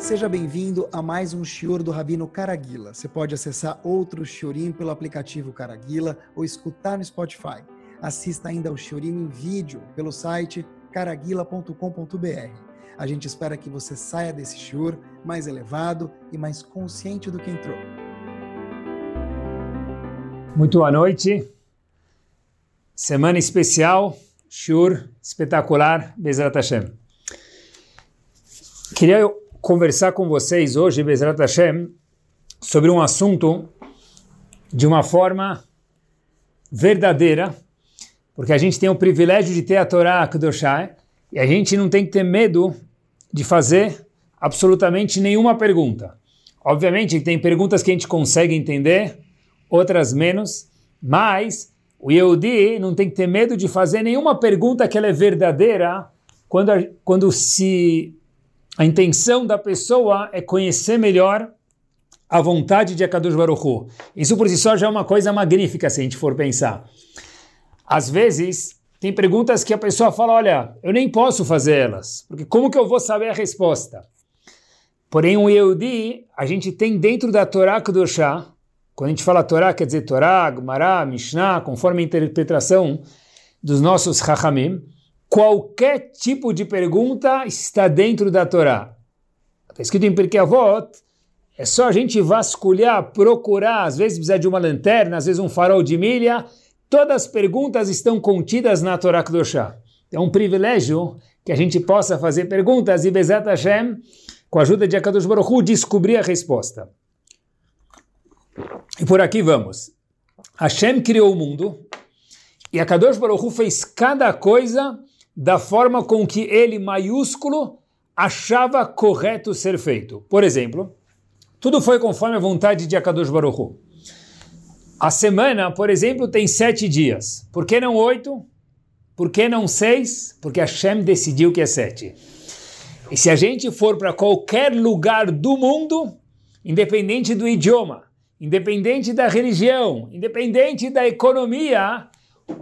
Seja bem-vindo a mais um Shior do Rabino Caraguila. Você pode acessar outro Shiorim pelo aplicativo Caraguila ou escutar no Spotify. Assista ainda ao Shiorim em vídeo pelo site caraguila.com.br. A gente espera que você saia desse Shior mais elevado e mais consciente do que entrou. Muito boa noite. Semana especial, Shur espetacular, Bezrat Hashem. Queria conversar com vocês hoje, Bezrat Hashem, sobre um assunto de uma forma verdadeira, porque a gente tem o privilégio de ter a Torá Kedoshá e a gente não tem que ter medo de fazer absolutamente nenhuma pergunta. Obviamente tem perguntas que a gente consegue entender, outras menos, mas o Yehudi não tem que ter medo de fazer nenhuma pergunta que ela é verdadeira quando, quando se a intenção da pessoa é conhecer melhor a vontade de Akadosh Baruch Hu. Isso por si só já é uma coisa magnífica se a gente for pensar. Às vezes, tem perguntas que a pessoa fala, olha, eu nem posso fazer elas, porque como que eu vou saber a resposta? Porém, o Yehudi, a gente tem dentro da Torá Kedoshá, quando a gente fala Torá, quer dizer Torá, Gemara, Mishnah, conforme a interpretação dos nossos Chachamim, qualquer tipo de pergunta está dentro da Torá. Está escrito em Pirkei Avot, é só a gente vasculhar, procurar, às vezes precisa de uma lanterna, às vezes um farol de milha, todas as perguntas estão contidas na Torá Kedoshá. É um privilégio que a gente possa fazer perguntas e Bezat Hashem, com a ajuda de Akadosh Baruch Hu, descobrir a resposta. E por aqui vamos. Hashem criou o mundo e Akadosh Baruch Hu fez cada coisa da forma com que ele, maiúsculo, achava correto ser feito. Por exemplo, tudo foi conforme a vontade de Akadosh Baruch Hu. A semana, por exemplo, tem sete dias. Por que não oito? Por que não seis? Porque Hashem decidiu que é sete. E se a gente for para qualquer lugar do mundo, independente do idioma, independente da religião, independente da economia,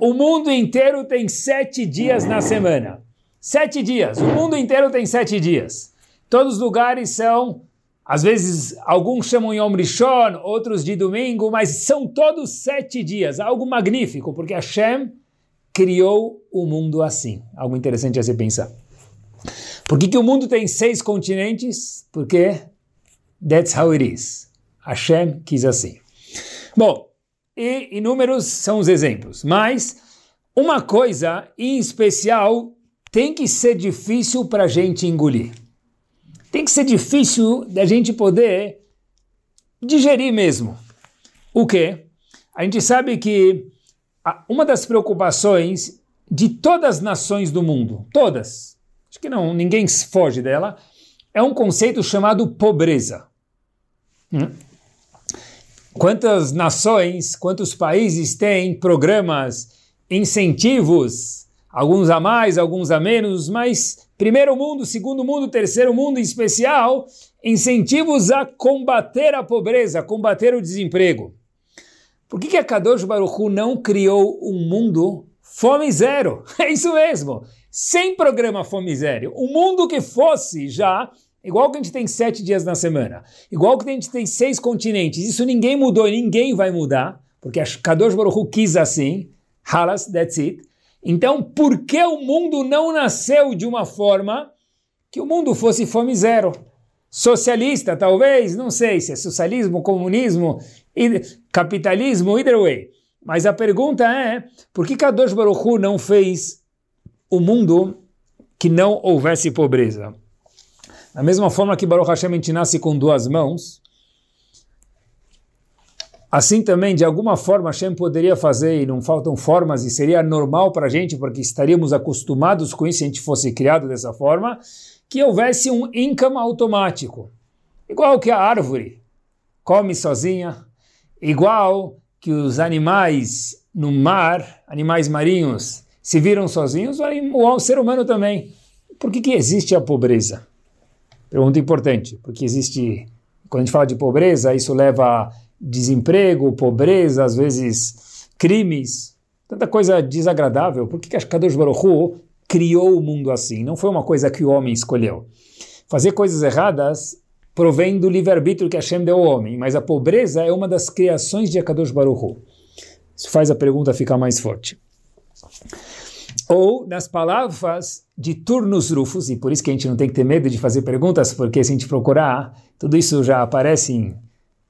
o mundo inteiro tem sete dias na semana. Sete dias. O mundo inteiro tem sete dias. Todos os lugares são, às vezes, alguns chamam Yom Rishon, outros de domingo, mas são todos sete dias. Algo magnífico, porque Hashem criou o mundo assim. Algo interessante a se pensar. Por que, que o mundo tem seis continentes? Porque that's how it is. Hashem quis assim. Bom, e inúmeros são os exemplos. Mas uma coisa em especial tem que ser difícil para a gente engolir. Tem que ser difícil da gente poder digerir mesmo. O que? A gente sabe que uma das preocupações de todas as nações do mundo, todas, acho que não, ninguém foge dela, é um conceito chamado pobreza. Hum? Quantas nações, quantos países têm programas, incentivos, alguns a mais, alguns a menos, mas primeiro mundo, segundo mundo, terceiro mundo em especial, incentivos a combater a pobreza, combater o desemprego. Por que, que a Kadosh Baruch não criou um mundo fome zero? É isso mesmo, sem programa fome zero. Um mundo que fosse já Igual que a gente tem sete dias na semana, igual que a gente tem seis continentes, isso ninguém mudou e ninguém vai mudar, porque Kadosh Baruch quis assim, halas, that's it. Então, por que o mundo não nasceu de uma forma que o mundo fosse fome zero? Socialista, talvez, não sei se é socialismo, comunismo, capitalismo, either way. Mas a pergunta é, por que Kadosh Baruch não fez o mundo que não houvesse pobreza? Da mesma forma que Baruch Hashem a gente nasce com duas mãos, assim também, de alguma forma, Hashem poderia fazer, e não faltam formas, e seria normal para a gente, porque estaríamos acostumados com isso se a gente fosse criado dessa forma, que houvesse um income automático. Igual que a árvore come sozinha, igual que os animais no mar, animais marinhos, se viram sozinhos, o ser humano também. Por que, que existe a pobreza? Pergunta importante, porque existe, quando a gente fala de pobreza, isso leva a desemprego, pobreza, às vezes crimes, tanta coisa desagradável. Por que, que Kadosh Baruch criou o mundo assim? Não foi uma coisa que o homem escolheu. Fazer coisas erradas provém do livre-arbítrio que Hashem deu ao homem, mas a pobreza é uma das criações de Akadosh Baruch Hu. Isso faz a pergunta ficar mais forte. Ou nas palavras de Turnus Rufus, e por isso que a gente não tem que ter medo de fazer perguntas, porque se a gente procurar, tudo isso já aparece em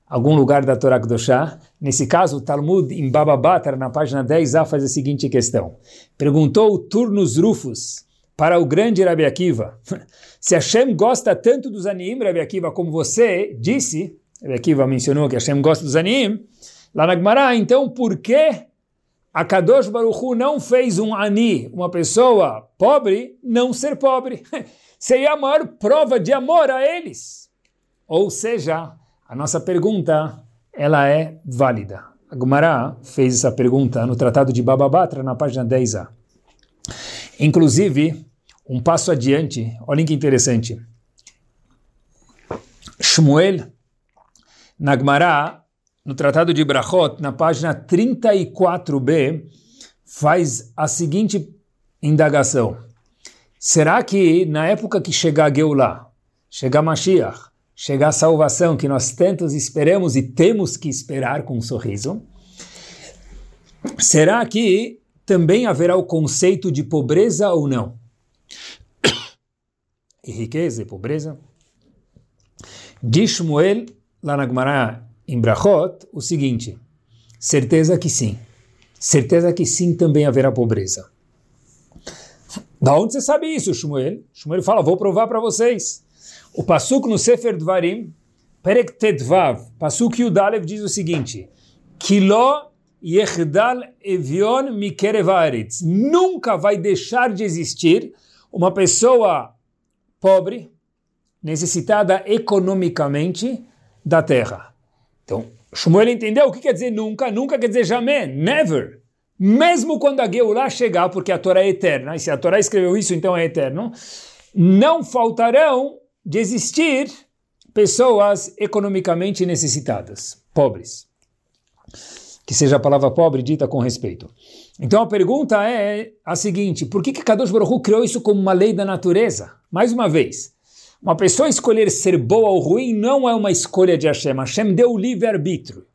algum lugar da Torá Kedoshá. Nesse caso, o Talmud em Baba Batra, na página 10a, faz a seguinte questão. Perguntou Turnus Rufus para o grande Rabi Akiva, se Hashem gosta tanto dos Anim, Rabi Akiva, como você disse, Rabi Akiva mencionou que Hashem gosta dos Anim, lá na Gemara, então por que a Kadosh Baruch Hu não fez um Ani, uma pessoa pobre, não ser pobre? Seria a maior prova de amor a eles. Ou seja, a nossa pergunta, ela é válida. A Gumará fez essa pergunta no Tratado de Bababatra, na página 10a. Inclusive, um passo adiante, olhem que interessante. Shmuel, na Gemara, no Tratado de Brachot, na página 34b, faz a seguinte indagação. Será que na época que chegar Geulah, chegar Mashiach, chegar a salvação que nós tantos esperamos e temos que esperar com um sorriso, será que também haverá o conceito de pobreza ou não? E riqueza e pobreza? Diz Shmuel, lá na Gemara, em Brachot, o seguinte, certeza que sim. Certeza que sim também haverá pobreza. Da onde você sabe isso, Shmuel? Shmuel fala, vou provar para vocês. O Pasuk no Sefer Dvarim, Perek Tedvav, Pasuk Yudalev diz o seguinte: Kilo Yechdal Evion Mikerevaretz. Nunca vai deixar de existir uma pessoa pobre, necessitada economicamente da terra. Então, Shmuel entendeu o que quer dizer nunca, nunca quer dizer jamais, never. Mesmo quando a Geulah chegar, porque a Torá é eterna, e se a Torá escreveu isso, então é eterno, não faltarão de existir pessoas economicamente necessitadas, pobres. Que seja a palavra pobre dita com respeito. Então a pergunta é a seguinte: por que, que Kadosh Baruch criou isso como uma lei da natureza? Mais uma vez, uma pessoa escolher ser boa ou ruim não é uma escolha de Hashem. Hashem deu o livre-arbítrio.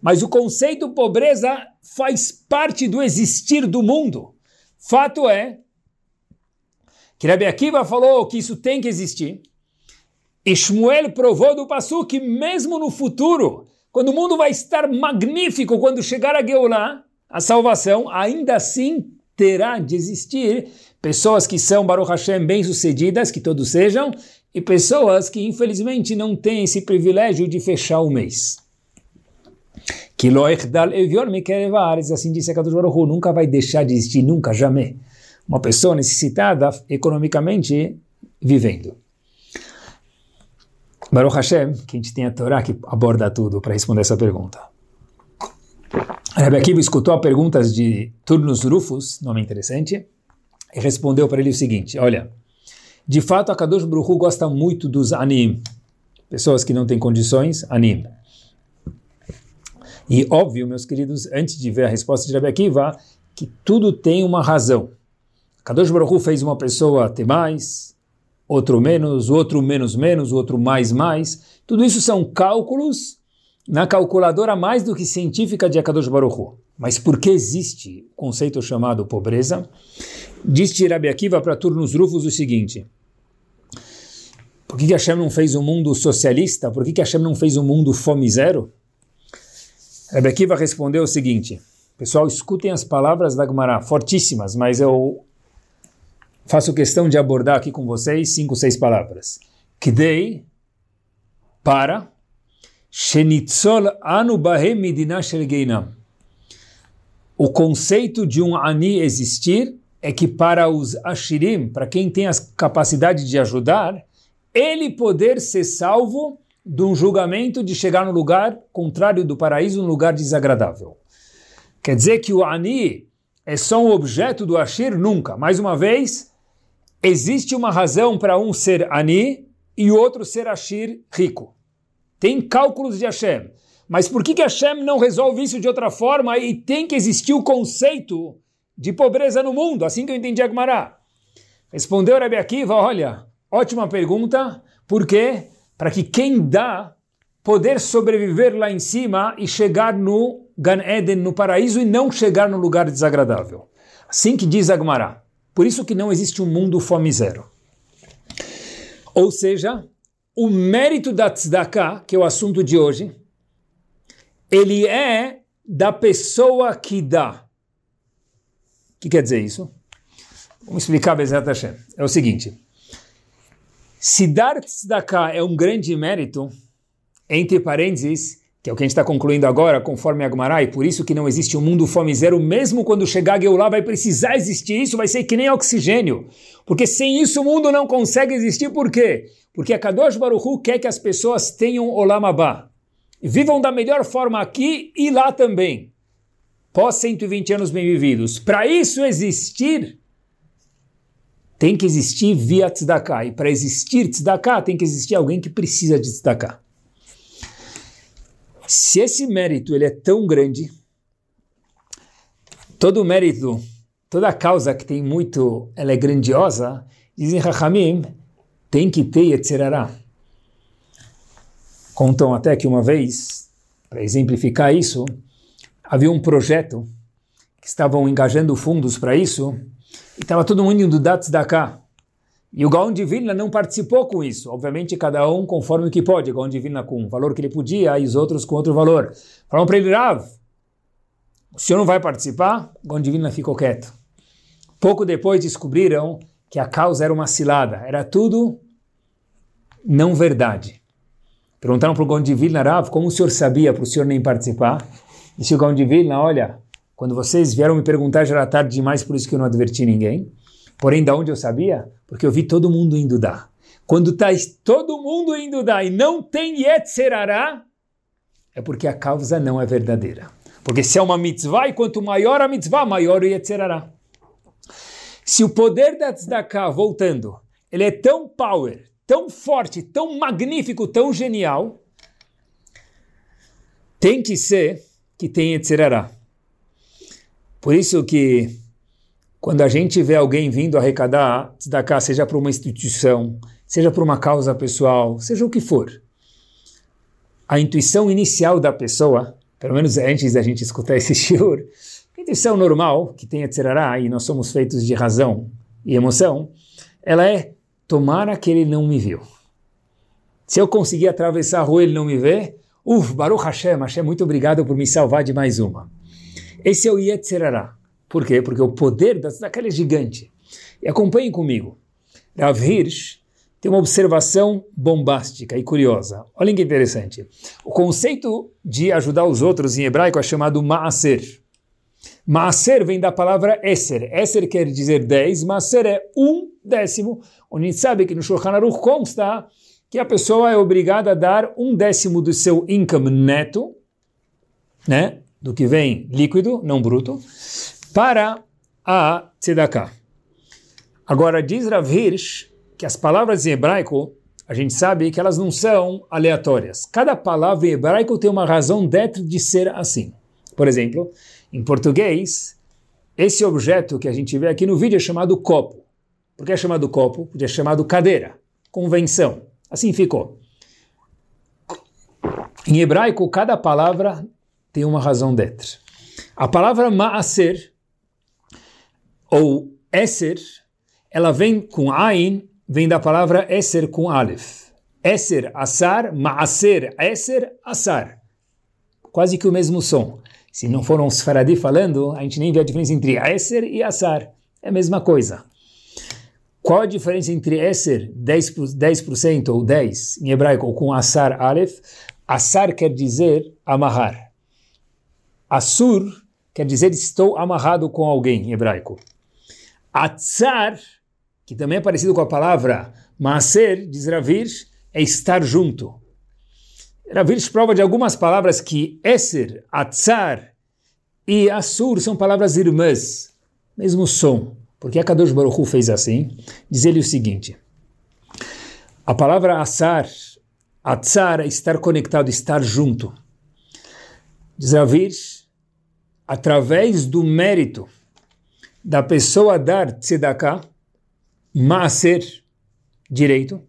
Mas o conceito pobreza faz parte do existir do mundo. Fato é que Rabbi Akiva falou que isso tem que existir. Shmuel provou do Passu que mesmo no futuro, quando o mundo vai estar magnífico, quando chegar a Geulah, a salvação, ainda assim terá de existir pessoas que são Baruch Hashem bem-sucedidas, que todos sejam, e pessoas que infelizmente não têm esse privilégio de fechar o mês. Assim disse a Kadosh Baruch nunca vai deixar de existir, nunca, jamais, uma pessoa necessitada economicamente vivendo. Baruch Hashem, que a gente tem a Torá que aborda tudo para responder essa pergunta. Rebbe Akiva escutou as perguntas de Turnus Rufus, nome interessante, respondeu para ele o seguinte, olha, de fato a Kadosh Baruch gosta muito dos anim, pessoas que não têm condições, anim. E óbvio, meus queridos, antes de ver a resposta de Rebbe Akiva, que tudo tem uma razão. Kadosh Baruch fez uma pessoa ter mais, outro menos, outro menos menos, outro mais mais. Tudo isso são cálculos na calculadora mais do que científica de Akadosh Baruch Hu. Mas por que existe o conceito chamado pobreza? Diz Rabi Akiva para Turnos Rufus o seguinte, por que, que Hashem não fez um mundo socialista? Por que, que Hashem não fez um mundo fome zero? Rabi Akiva respondeu o seguinte, pessoal, escutem as palavras da Gemara, fortíssimas, mas eu faço questão de abordar aqui com vocês cinco, seis palavras. Kdei, para, shenitzol anu bahem O conceito de um ani existir é que para os ashirim, para quem tem a capacidade de ajudar, ele poder ser salvo de um julgamento de chegar no lugar contrário do paraíso, um lugar desagradável. Quer dizer que o ani é só um objeto do ashir? Nunca. Mais uma vez, existe uma razão para um ser Ani e outro ser Ashir rico. Tem cálculos de Hashem. Mas por que, que Hashem não resolve isso de outra forma e tem que existir o conceito de pobreza no mundo? Assim que eu entendi Agmará. Respondeu Rabi Akiva, olha, ótima pergunta. Por quê? para que quem dá poder sobreviver lá em cima e chegar no Gan Eden, no paraíso, e não chegar no lugar desagradável. Assim que diz Agmará. Por isso que não existe um mundo fome zero. Ou seja, o mérito da tzedakah, que é o assunto de hoje, ele é da pessoa que dá. Que quer dizer isso? Vamos explicar Bezat Hashem. É o seguinte, se dar tzedakah é um grande mérito, entre parênteses, que é o que a gente está concluindo agora, conforme Agmará, e por isso que não existe um mundo fome zero, mesmo quando chegar a Geulah vai precisar existir isso, vai ser que nem oxigênio. Porque sem isso o mundo não consegue existir, por quê? Porque a Kadosh Baruch Hu quer que as pessoas tenham Olam Abba. Vivam da melhor forma aqui e lá também. Pós 120 anos bem vividos. Para isso existir, tem que existir via tzedakah. E para existir tzedakah, tem que existir alguém que precisa de tzedakah. Se esse mérito ele é tão grande, todo o mérito, toda a causa que tem muito, ela é grandiosa, dizem Rahamim, tem que ter Yetzerará. Contam até que uma vez, para exemplificar isso, havia um projeto que estavam engajando fundos para isso, e estava todo mundo indo dar tzedakah. E o Gaon de Vilna não participou com isso. Obviamente, cada um conforme o que pode. O Gaon de Vilna com o valor que ele podia e os outros com outro valor. Falaram para ele, Rav, o senhor não vai participar? O Gaon de Vilna ficou quieto. Pouco depois descobriram que a causa era uma cilada. Era tudo não verdade. Perguntaram para o Gaon de Vilna, Rav, como o senhor sabia para o senhor nem participar? Disse o Gaon de Vilna, olha, quando vocês vieram me perguntar já era tarde demais, por isso que eu não adverti ninguém. Porém, da onde eu sabia? Porque eu vi todo mundo indo dar. Quando está todo mundo indo dar e não tem Yetzerará, é porque a causa não é verdadeira. Porque se é uma mitzvah, e quanto maior a mitzvah, maior o Yetzerará. Se o poder da tzedakah, voltando, ele é tão power, tão forte, tão magnífico, tão genial, tem que ser que tem Yetzerará. Por isso que quando a gente vê alguém vindo arrecadar tzedakah, seja para uma instituição, seja para uma causa pessoal, seja o que for, a intuição inicial da pessoa, pelo menos antes da gente escutar esse shiur, a intuição normal, que tem a tzerará, e nós somos feitos de razão e emoção, ela é tomara que ele não me viu. Se eu conseguir atravessar a rua e ele não me vê, uf, Baruch Hashem, Hashem, muito obrigado por me salvar de mais uma. Esse é o Yetzerará. Por quê? Porque o poder daquela é gigante. E acompanhem comigo. Rav Hirsch tem uma observação bombástica e curiosa. Olhem que interessante. O conceito de ajudar os outros em hebraico é chamado maaser. Maaser vem da palavra Esser. Esser quer dizer 10, Maaser é um décimo. Onde a gente sabe que no Shulchan Aruch consta que a pessoa é obrigada a dar um décimo do seu income neto, né, do que vem líquido, não bruto, para a tzedakah. Agora, diz Rav Hirsch que as palavras em hebraico, a gente sabe que elas não são aleatórias. Cada palavra em hebraico tem uma razão dentro de ser assim. Por exemplo, em português, esse objeto que a gente vê aqui no vídeo é chamado copo. Por que é chamado copo? Porque é chamado cadeira, convenção. Assim ficou. Em hebraico, cada palavra tem uma razão dentro. A palavra maaser ou Esser, ela vem com Ain, vem da palavra Esser com Aleph. Esser, Assar, Maaser, Esser, Assar. Quase que o mesmo som. Se não foram os Faradi falando, a gente nem vê a diferença entre Esser e Assar. É a mesma coisa. Qual a diferença entre Esser, 10%, 10% ou 10% em hebraico, ou com Assar, Aleph? Assar quer dizer amarrar. Assur quer dizer estou amarrado com alguém em hebraico. Atzar, que também é parecido com a palavra Maaser, diz Ravish, é estar junto. Ravish prova de algumas palavras que Esser, Atzar e Assur são palavras irmãs, mesmo som. Porque a Kadosh Baruch Hu fez assim? Diz ele o seguinte, a palavra Assar, Atzar é estar conectado, estar junto. Diz Ravish, através do mérito da pessoa dar tzedakah, maaser, direito,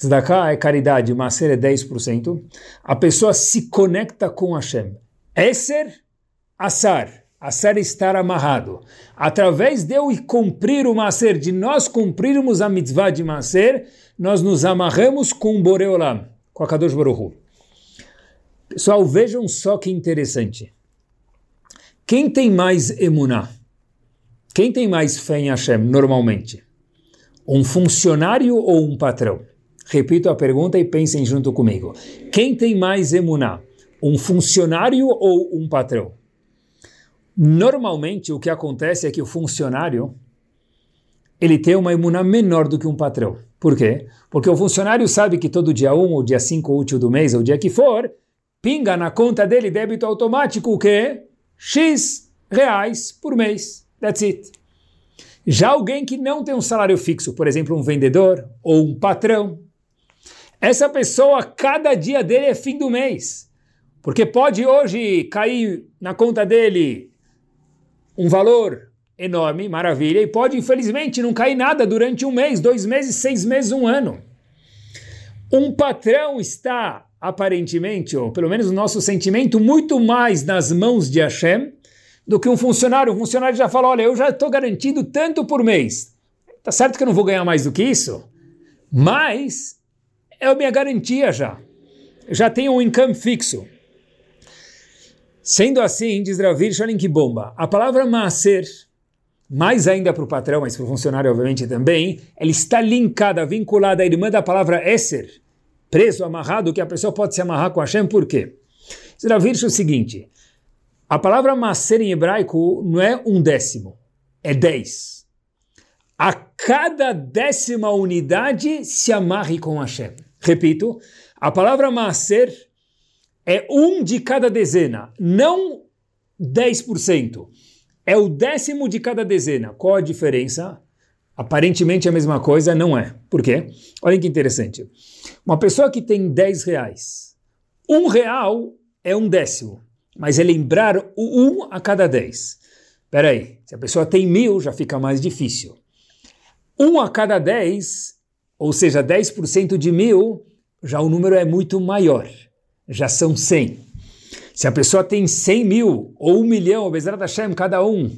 Tzedakah é caridade, Maser é 10%. A pessoa se conecta com Hashem. Esser, Asar. Asar é estar amarrado. Através de eu cumprir o Maser, de nós cumprirmos a mitzvah de Maser, nós nos amarramos com o Boreolam, com a Kadosh Baruch Pessoal, vejam só que interessante. Quem tem mais emuná? Quem tem mais fé em Hashem, normalmente? Um funcionário ou um patrão? Repito a pergunta e pensem junto comigo. Quem tem mais emuná? Um funcionário ou um patrão? Normalmente, o que acontece é que o funcionário ele tem uma emuná menor do que um patrão. Por quê? Porque o funcionário sabe que todo dia 1 ou dia 5 útil do mês, ou dia que for, pinga na conta dele débito automático o quê? X reais por mês. That's it. Já alguém que não tem um salário fixo, por exemplo, um vendedor ou um patrão, essa pessoa, cada dia dele é fim do mês. Porque pode hoje cair na conta dele um valor enorme, maravilha, e pode, infelizmente, não cair nada durante um mês, dois meses, seis meses, um ano. Um patrão está, aparentemente, ou pelo menos o nosso sentimento, muito mais nas mãos de Hashem do que um funcionário. Um funcionário já fala: olha, eu já estou garantido tanto por mês. Tá certo que eu não vou ganhar mais do que isso, mas é a minha garantia já. Eu já tenho um income fixo. Sendo assim, diz Ravir, que bomba. A palavra maaser, mais ainda para o patrão, mas para o funcionário obviamente também, ela está linkada, vinculada à irmã da palavra esser, preso, amarrado, que a pessoa pode se amarrar com Hashem, por quê? Diz Ravir o seguinte, a palavra maaser em hebraico não é um décimo, é dez. A cada décima unidade se amarre com Hashem. Repito, a palavra Maaser é um de cada dezena, não 10%. É o décimo de cada dezena. Qual a diferença? Aparentemente a mesma coisa, não é. Por quê? Olha que interessante. Uma pessoa que tem 10 reais, um real é um décimo, mas é lembrar o um a cada 10. Espera aí, se a pessoa tem mil, já fica mais difícil. Um a cada 10 ou seja, 10% de mil, já o número é muito maior, já são 100. Se a pessoa tem 100 mil ou 1 milhão, Bezerra Hashem, cada um,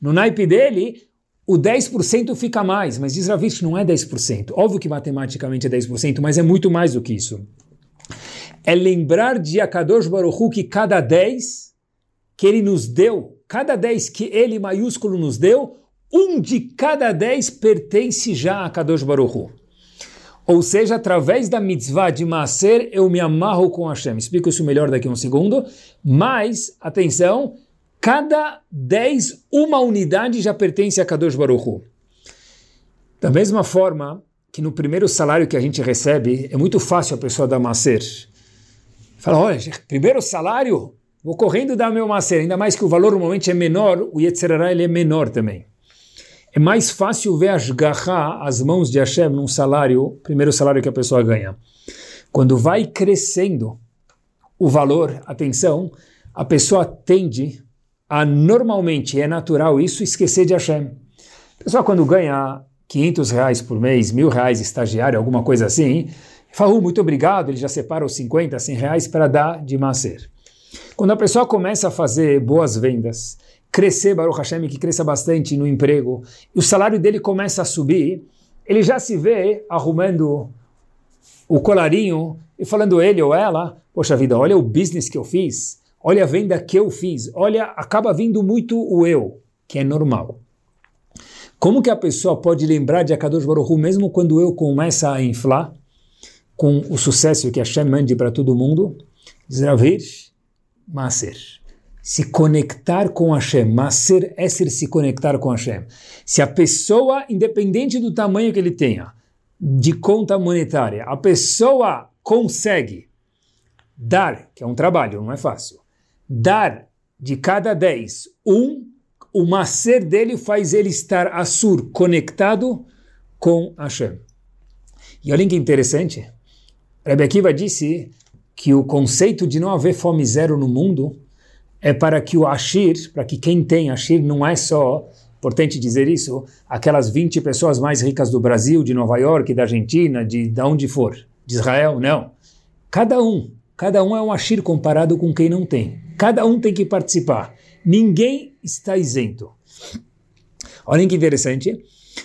no naipe dele, o 10% fica mais, mas diz Ravitch, não é 10%. Óbvio que matematicamente é 10%, mas é muito mais do que isso. É lembrar de Akadosh Baruch que cada 10 que ele nos deu, cada 10 que ele maiúsculo nos deu, um de cada 10 pertence já a Kadosh Baruch ou seja, através da mitzvah de Maser, eu me amarro com Hashem. Explico isso melhor daqui a um segundo. Mas, atenção, cada 10, uma unidade já pertence a Kadosh Baruch Da mesma forma que no primeiro salário que a gente recebe, é muito fácil a pessoa dar Maser. Fala, olha, primeiro salário, vou correndo dar meu Maser. Ainda mais que o valor normalmente é menor, o Yetzirará ele é menor também. É mais fácil ver as garra, as mãos de Hashem num salário, primeiro salário que a pessoa ganha. Quando vai crescendo o valor, atenção, a pessoa tende a normalmente, é natural isso, esquecer de Hashem. A pessoa quando ganha 500 reais por mês, mil reais estagiário, alguma coisa assim, fala, oh, muito obrigado, ele já separa os 50, 100 reais para dar de macer. Quando a pessoa começa a fazer boas vendas, crescer, Baruch Hashem, que cresça bastante no emprego, e o salário dele começa a subir, ele já se vê arrumando o colarinho e falando ele ou ela, poxa vida, olha o business que eu fiz, olha a venda que eu fiz, olha, acaba vindo muito o eu, que é normal. Como que a pessoa pode lembrar de Akadosh Baruch mesmo quando eu começa a inflar, com o sucesso que Hashem mande para todo mundo? Zravir Maser se conectar com Hashem. Maser é ser se conectar com Hashem. Se a pessoa, independente do tamanho que ele tenha, de conta monetária, a pessoa consegue dar, que é um trabalho, não é fácil, dar de cada 10, um, o maser dele faz ele estar assur, conectado com Hashem. E olha que interessante, Rebbe Akiva disse que o conceito de não haver fome zero no mundo é para que o Ashir, para que quem tem Ashir não é só, importante dizer isso, aquelas 20 pessoas mais ricas do Brasil, de Nova York, da Argentina, de, de onde for. de Israel, não. Cada um, cada um é um Ashir comparado com quem não tem. Cada um tem que participar. Ninguém está isento. Olhem que interessante.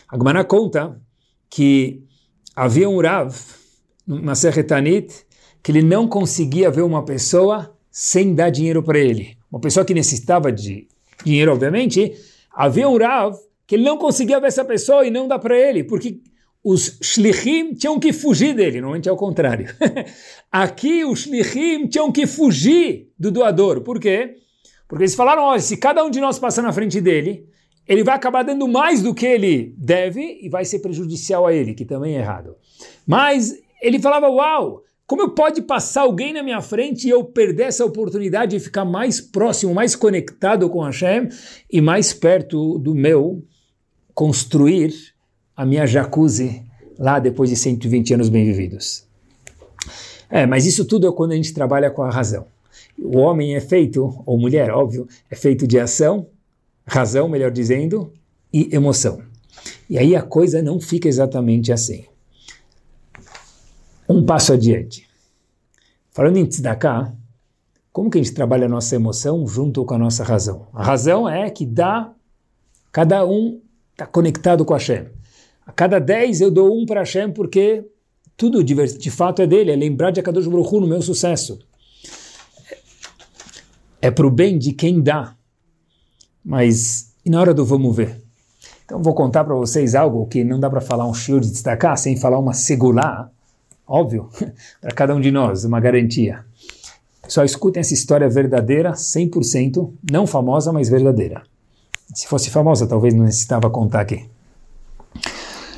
A conta que havia um Rav, na Serretanit, que ele não conseguia ver uma pessoa sem dar dinheiro para ele. Uma pessoa que necessitava de dinheiro, obviamente, havia um Rav que ele não conseguia ver essa pessoa e não dar para ele, porque os shlichim tinham que fugir dele, normalmente é o contrário. Aqui os shlichim tinham que fugir do doador. Por quê? Porque eles falaram, olha, se cada um de nós passar na frente dele, ele vai acabar dando mais do que ele deve e vai ser prejudicial a ele, que também é errado. Mas ele falava, uau, como pode passar alguém na minha frente e eu perder essa oportunidade de ficar mais próximo, mais conectado com Hashem e mais perto do meu construir a minha jacuzzi lá depois de 120 anos bem vividos. É, mas isso tudo é quando a gente trabalha com a razão. O homem é feito, ou mulher, óbvio, é feito de ação, razão, melhor dizendo, e emoção. E aí a coisa não fica exatamente assim. Um passo adiante. Falando em tzedakah, como que a gente trabalha a nossa emoção junto com a nossa razão? A razão é que dá, cada um está conectado com a Hashem. A cada dez eu dou um para Hashem porque tudo de, fato é dele, é lembrar de Akadosh Baruch Hu no meu sucesso. É para o bem de quem dá. Mas e na hora do vamos ver? Então vou contar para vocês algo que não dá para falar um shiur de destacar sem falar uma segulá, óbvio, para cada um de nós, uma garantia. Só escutem essa história verdadeira, 100%, não famosa, mas verdadeira. Se fosse famosa, talvez não necessitava contar aqui.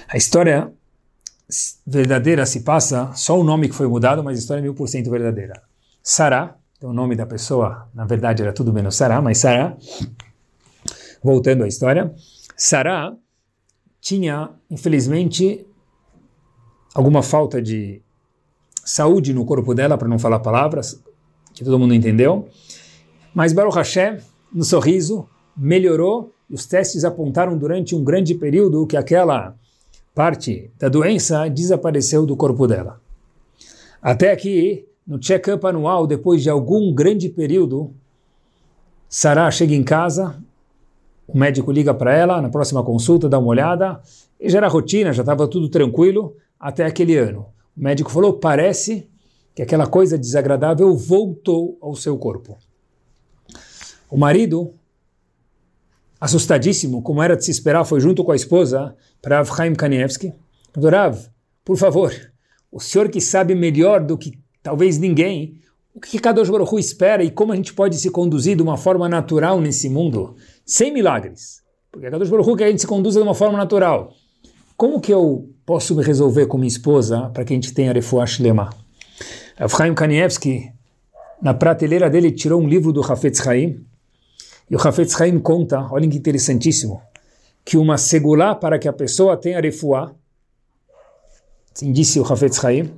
A história verdadeira se passa, só o nome que foi mudado, mas a história é mil por cento verdadeira. Sará, então o nome da pessoa, na verdade era tudo menos Sará, mas Sará, voltando à história, Sará tinha, infelizmente, alguma falta de saúde no corpo dela, para não falar palavras, que todo mundo entendeu, mas Baruch Hashem, no sorriso, melhorou, os testes apontaram durante um grande período que aquela parte da doença desapareceu do corpo dela. Até que, no check-up anual, depois de algum grande período, Sarah chega em casa, o médico liga para ela, na próxima consulta, dá uma olhada, e já era rotina, já estava tudo tranquilo, até aquele ano. O médico falou, parece que aquela coisa desagradável voltou ao seu corpo. O marido, assustadíssimo, como era de se esperar, foi junto com a esposa para Rav Kanievski. Rav, por favor, o senhor que sabe melhor do que talvez ninguém, o que Kadosh Baruch espera e como a gente pode se conduzir de uma forma natural nesse mundo, sem milagres. Porque Kadosh Baruch quer que a gente se conduza de uma forma natural. Como que eu posso me resolver com minha esposa para que a gente tenha Refuah Shlema? Rav Chaim Kanievski, na prateleira dele, tirou um livro do Hafetz Chaim, e o Hafetz Chaim conta, olhem que interessantíssimo, que uma segulá para que a pessoa tenha refuá, assim disse o Hafetz Chaim,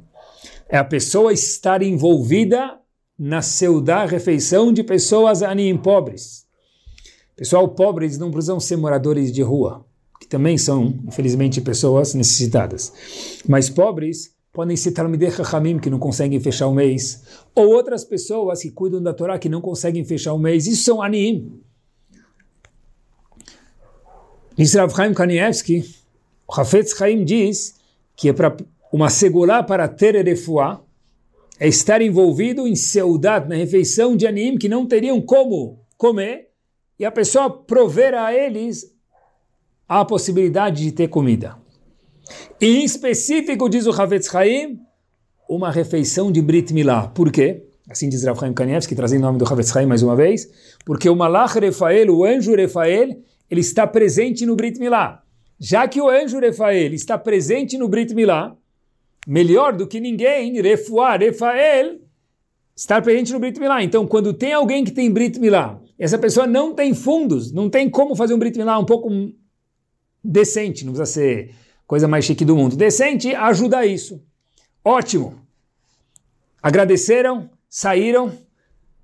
é a pessoa estar envolvida na seudá, refeição de pessoas anim pobres. Pessoal pobres não precisam ser moradores de rua, que também são, infelizmente, pessoas necessitadas. Mas pobres podem ser Talmidei Chachamim, que não conseguem fechar o mês, ou outras pessoas que cuidam da Torá, que não conseguem fechar o mês. Isso são anim. Diz Rav Chaim Kanievski, o Hafetz Chaim diz que é para uma segulá para ter erefuá, é estar envolvido em seudat, na refeição de anim que não teriam como comer, e a pessoa prover a eles a possibilidade de ter comida. E em específico, diz o Havetz Chaim, uma refeição de Brit Milá. Por quê? Assim diz Rav Chaim Kanievski, trazendo o nome do Havetz Chaim mais uma vez, porque o Malach Refael, o anjo Refael, ele está presente no Brit Milá. Já que o anjo Refael está presente no Brit Milá, melhor do que ninguém, Refuá, Refael, estar presente no Brit Milá. Então, quando tem alguém que tem Brit Milá, essa pessoa não tem fundos, não tem como fazer um Brit Milá um pouco decente, não precisa ser coisa mais chique do mundo. Decente ajuda isso. Ótimo. Agradeceram, saíram,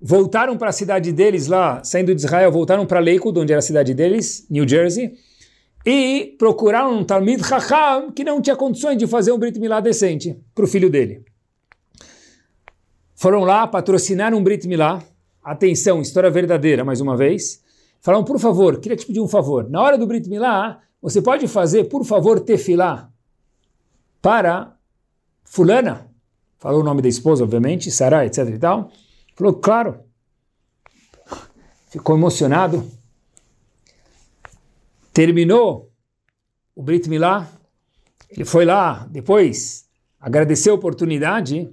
voltaram para a cidade deles lá, saindo de Israel, voltaram para Lakewood, onde era a cidade deles, New Jersey, e procuraram um Talmid Chacham que não tinha condições de fazer um Brit Milá decente para o filho dele. foram lá patrocinar um Brit Milá. Atenção, história verdadeira, mais uma vez. Falaram, por favor, queria te pedir um favor. Na hora do Brit Milá, você pode fazer, por favor, tefilá para fulana. Falou o nome da esposa, obviamente, Sarah, etc e tal. Falou, claro. Ficou emocionado. Terminou o Brit Milá. Ele foi lá, depois agradeceu a oportunidade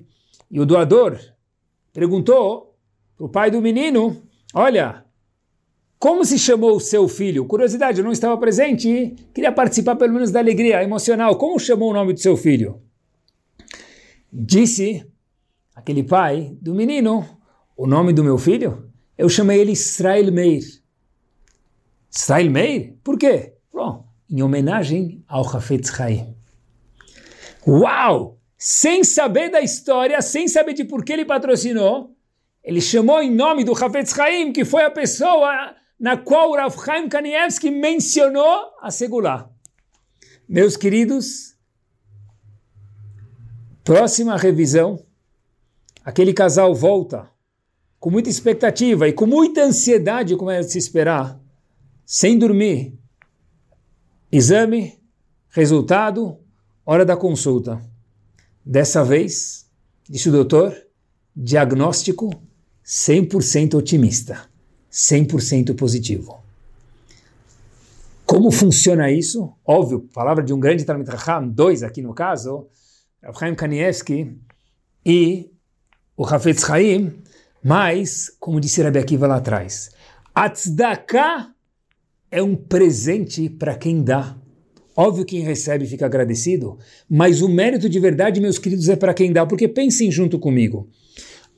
e o doador perguntou para o pai do menino, olha, como se chamou o seu filho? Curiosidade, eu não estava presente, queria participar pelo menos da alegria emocional. Como chamou o nome do seu filho? Disse aquele pai do menino, o nome do meu filho? Eu chamei ele Israel Meir. Israel Meir? Por quê? Bom, em homenagem ao Hafetz Chaim. Uau! Sem saber da história, sem saber de por que ele patrocinou, ele chamou em nome do Hafetz Chaim, que foi a pessoa na qual Rav Chaim Kanievski mencionou a Segulá. Meus queridos, próxima revisão, aquele casal volta com muita expectativa e com muita ansiedade, como é de se esperar, sem dormir. Exame, resultado, hora da consulta. Dessa vez, disse o doutor, diagnóstico 100% otimista. 100% positivo. Como funciona isso? Óbvio, palavra de um grande Talmud Raham, dois aqui no caso, Rav Chaim Kanievski e o Hafetz Chaim, mas, como disse Rabbi Akiva lá atrás, Atzdaka é um presente para quem dá. Óbvio que quem recebe fica agradecido, mas o mérito de verdade, meus queridos, é para quem dá, porque pensem junto comigo.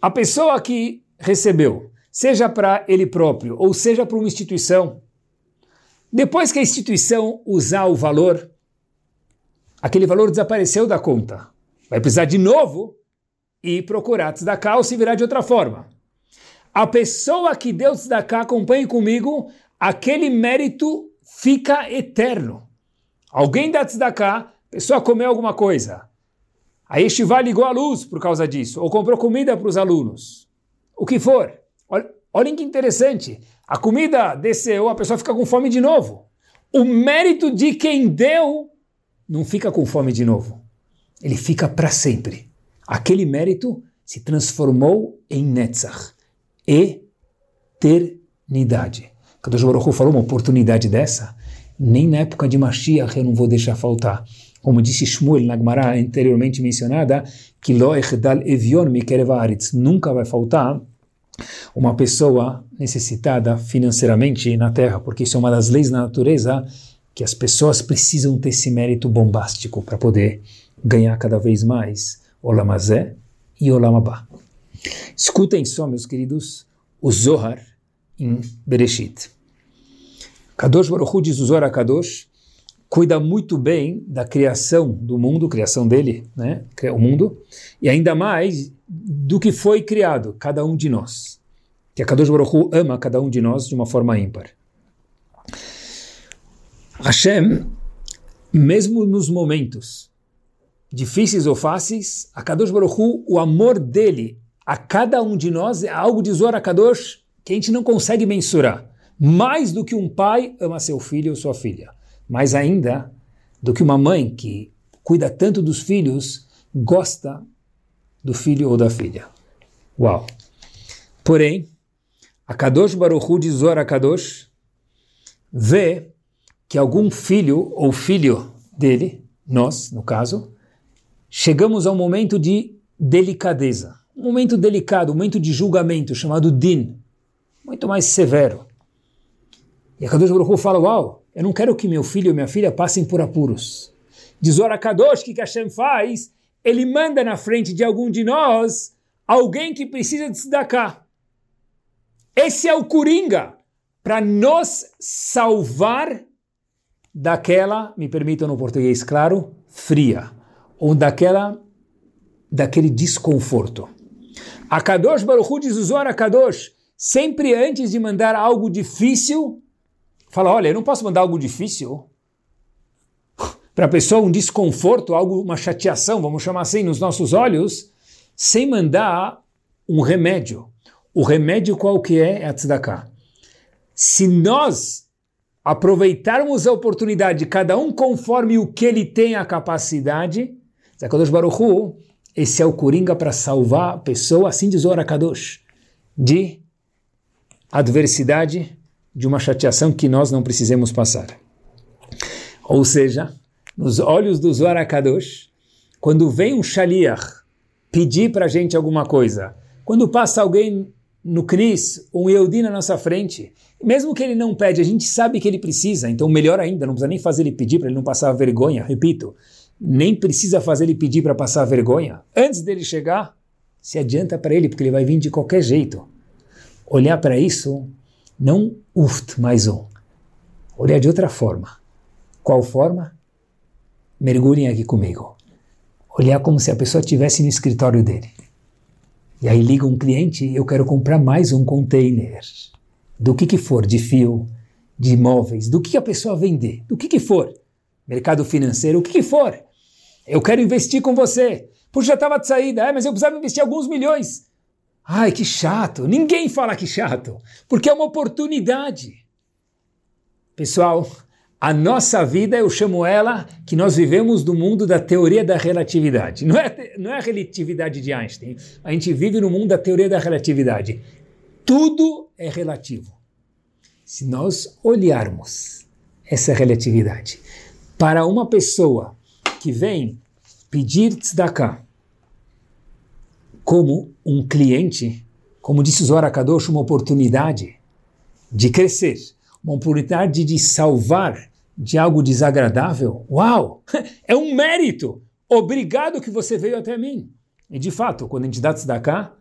A pessoa que recebeu seja para ele próprio ou seja para uma instituição, depois que a instituição usar o valor, aquele valor desapareceu da conta. Vai precisar de novo e procurar tzedakah ou se virar de outra forma. A pessoa que deu tzedakah, acompanhe comigo, aquele mérito fica eterno. Alguém dá a pessoa comeu alguma coisa. A Yeshiva ligou a luz por causa disso, ou comprou comida para os alunos. O que for. Olha, olhem que interessante. A comida desceu, a pessoa fica com fome de novo. O mérito de quem deu não fica com fome de novo. Ele fica para sempre. Aquele mérito se transformou em Netzach. Eternidade. Kadosh Baruch falou uma oportunidade dessa, nem na época de Mashiach eu não vou deixar faltar. Como disse Shmuel na Gemara anteriormente mencionada, que lo echdal evion nunca vai faltar uma pessoa necessitada financeiramente na Terra, porque isso é uma das leis da natureza que as pessoas precisam ter esse mérito bombástico para poder ganhar cada vez mais Olamazé e Olamabá. Escutem só, meus queridos, o Zohar em Bereshit. Kadosh Baruch Hu diz o Zohar Kadosh, cuida muito bem da criação do mundo, criação dele, né, o mundo, e ainda mais do que foi criado, cada um de nós. Que a Kadosh Baruch Hu ama cada um de nós de uma forma ímpar. Hashem, mesmo nos momentos difíceis ou fáceis, a Kadosh Baruch Hu, o amor dele a cada um de nós é algo de Zohar Kadosh que a gente não consegue mensurar. Mais do que um pai ama seu filho ou sua filha. Mais ainda do que uma mãe que cuida tanto dos filhos gosta do filho ou da filha. Uau! Porém, a Kadosh Baruch Hu de Zohar Kadosh vê que algum filho ou filho dele, nós, no caso, chegamos a um momento de delicadeza, um momento delicado, um momento de julgamento chamado din, muito mais severo. E a Kadosh Baruch Hu fala, uau, eu não quero que meu filho e minha filha passem por apuros. Diz Ora Kadosh, o que Hashem faz? Ele manda na frente de algum de nós alguém que precisa de tzedakah. Esse é o Coringa, para nos salvar daquela, me permitam no português claro, fria, ou daquela, daquele desconforto. A Kadosh Baruch Hu diz o Kadosh, sempre antes de mandar algo difícil, fala, olha, eu não posso mandar algo difícil, para a pessoa um desconforto, algo, uma chateação, vamos chamar assim, nos nossos olhos, sem mandar um remédio. O remédio qual que é? É a tzedakah. Se nós aproveitarmos a oportunidade, cada um conforme o que ele tem a capacidade, Zakadosh Baruch esse é o coringa para salvar a pessoa, assim diz o Arakadosh, de adversidade, de uma chateação que nós não precisemos passar. Ou seja, nos olhos do Zohar quando vem um shaliach pedir para a gente alguma coisa, quando passa alguém no Cris, um Yehudi na nossa frente, mesmo que ele não pede, a gente sabe que ele precisa, então melhor ainda, não precisa nem fazer ele pedir para ele não passar vergonha, repito, nem precisa fazer ele pedir para passar vergonha. Antes dele chegar, se adianta para ele, porque ele vai vir de qualquer jeito. Olhar para isso, não uft mais um. Olhar de outra forma. Qual forma? Mergulhem aqui comigo. Olhar como se a pessoa estivesse no escritório dele. E aí liga um cliente, eu quero comprar mais um container. Do que que for, de fio, de imóveis, do que a pessoa vender, do que que for. Mercado financeiro, o que que for. Eu quero investir com você. Puxa, já estava de saída, é, mas eu precisava investir alguns milhões. Ai, que chato. Ninguém fala que chato, porque é uma oportunidade. Pessoal, a nossa vida, eu chamo ela que nós vivemos no mundo da teoria da relatividade. Não é, não é a relatividade de Einstein. A gente vive no mundo da teoria da relatividade. Tudo é relativo. Se nós olharmos essa relatividade para uma pessoa que vem pedir tzedakah como um cliente, como disse o Zohar Kadosh, uma oportunidade de crescer, uma oportunidade de salvar de algo desagradável, uau, é um mérito. Obrigado que você veio até mim. E de fato, quando a gente dá tzedakah,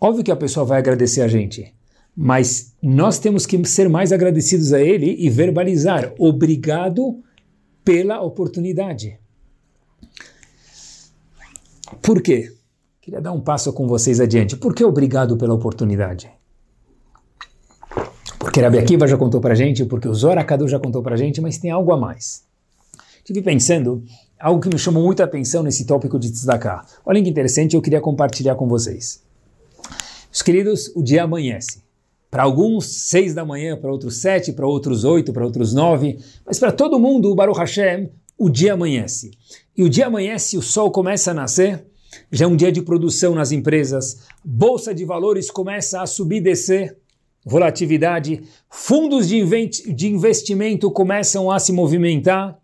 óbvio que a pessoa vai agradecer a gente, mas nós temos que ser mais agradecidos a ele e verbalizar obrigado pela oportunidade. Por quê? Queria dar um passo com vocês adiante. Por que obrigado pela oportunidade? Porque Rabi Akiva já contou para gente, porque o Zohar Akadu já contou para gente, mas tem algo a mais. Estive pensando, algo que me chamou muita atenção nesse tópico de tzedakah. Olhem que interessante, eu queria compartilhar com vocês. Os queridos, o dia amanhece. Para alguns, seis da manhã, para outros sete, para outros oito, para outros nove. Mas para todo mundo, o Baruch Hashem, o dia amanhece. E o dia amanhece, o sol começa a nascer, já é um dia de produção nas empresas, bolsa de valores começa a subir e descer, volatilidade, fundos de, investimento começam a se movimentar,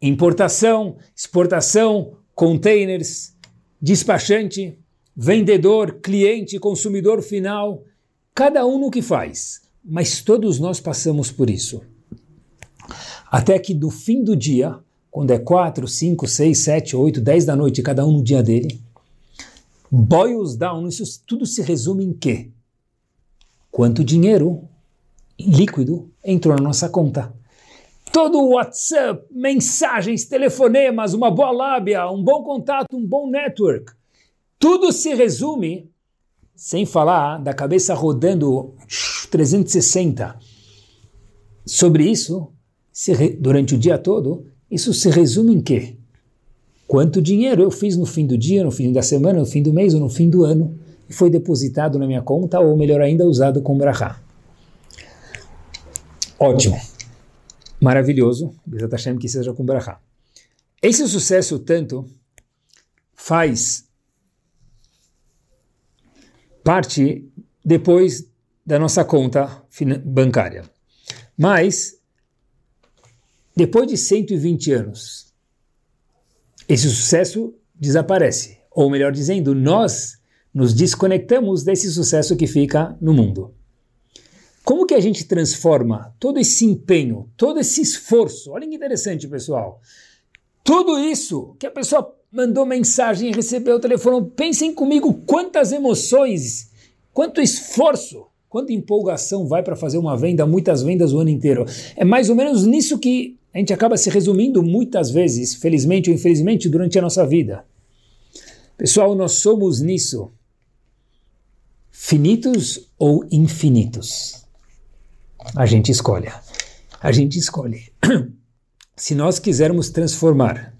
importação, exportação, containers, despachante, vendedor, cliente, consumidor final, cada um no que faz, mas todos nós passamos por isso. Até que do fim do dia, quando é 4, 5, 6, 7, 8, 10 da noite, cada um no dia dele, boils down, isso tudo se resume em quê? Quanto dinheiro líquido entrou na nossa conta. Todo o WhatsApp, mensagens, telefonemas, uma boa lábia, um bom contato, um bom network. Tudo se resume, sem falar da cabeça rodando 360. Sobre isso, durante o dia todo, isso se resume em quê? Quanto dinheiro eu fiz no fim do dia, no fim da semana, no fim do mês ou no fim do ano e foi depositado na minha conta ou melhor ainda usado com brachá. Ótimo. Maravilhoso. Bezat que seja com brachá. Esse sucesso tanto faz parte depois da nossa conta bancária. Mas depois de 120 anos, esse sucesso desaparece. Ou melhor dizendo, nós nos desconectamos desse sucesso que fica no mundo. Como que a gente transforma todo esse empenho, todo esse esforço? Olha que interessante, pessoal. Tudo isso que a pessoa mandou mensagem, recebeu o telefone, pensem comigo quantas emoções, quanto esforço, quanta empolgação vai para fazer uma venda, muitas vendas o ano inteiro. É mais ou menos nisso que a gente acaba se resumindo muitas vezes, felizmente ou infelizmente, durante a nossa vida. Pessoal, nós somos nisso finitos ou infinitos. A gente escolhe. A gente escolhe. Se nós quisermos transformar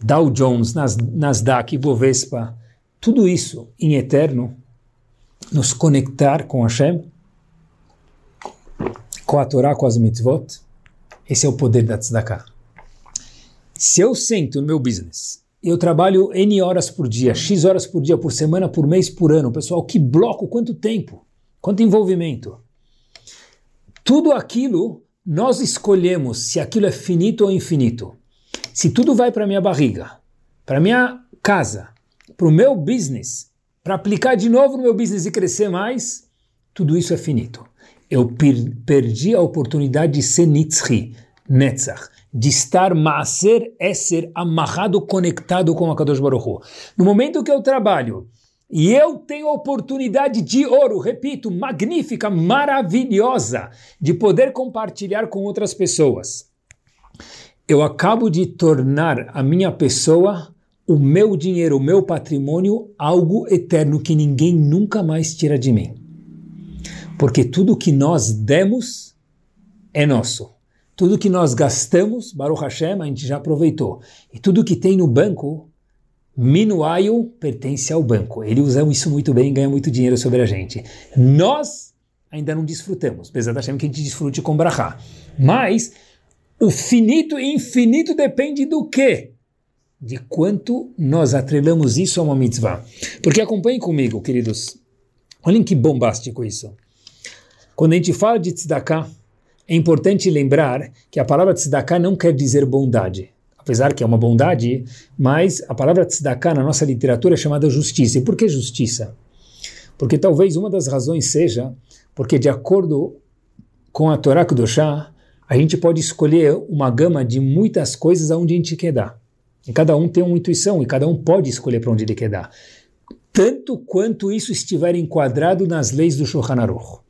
Dow Jones, Nas, Nasdaq, Bovespa, tudo isso em eterno, nos conectar com Hashem, com a Torá, com as mitzvot. Esse é o poder da tzedakah. Se eu sento no meu business, eu trabalho N horas por dia, X horas por dia, por semana, por mês, por ano, pessoal, que bloco, quanto tempo, quanto envolvimento. Tudo aquilo nós escolhemos se aquilo é finito ou infinito. Se tudo vai para minha barriga, para minha casa, para o meu business, para aplicar de novo no meu business e crescer mais, tudo isso é finito. Eu per perdi a oportunidade de ser Nitzri, Netzach, de estar Maaser Esser amarrado, conectado com a Kadosh Baruch Hu. No momento que eu trabalho e eu tenho a oportunidade de ouro, repito, magnífica, maravilhosa, de poder compartilhar com outras pessoas. Eu acabo de tornar a minha pessoa o meu dinheiro, o meu patrimônio, algo eterno que ninguém nunca mais tira de mim. Porque tudo que nós demos é nosso. Tudo que nós gastamos, Baruch Hashem, a gente já aproveitou. E tudo que tem no banco, minuaio, pertence ao banco. Ele usa isso muito bem e ganha muito dinheiro sobre a gente. Nós ainda não desfrutamos, apesar da que a gente desfrute com Brahá. Mas o finito e infinito depende do quê? de quanto nós atrelamos isso a uma mitzvah. Porque acompanhem comigo, queridos. Olhem que bombástico isso. Quando a gente fala de tzedakah, é importante lembrar que a palavra tzedakah não quer dizer bondade. Apesar que é uma bondade, mas a palavra tzedakah na nossa literatura é chamada justiça. E por que justiça? Porque talvez uma das razões seja porque de acordo com a Torá Kudoshá, a gente pode escolher uma gama de muitas coisas aonde a gente quer dar. E cada um tem uma intuição e cada um pode escolher para onde ele quer dar. Tanto quanto isso estiver enquadrado nas leis do Shulchan Aruch.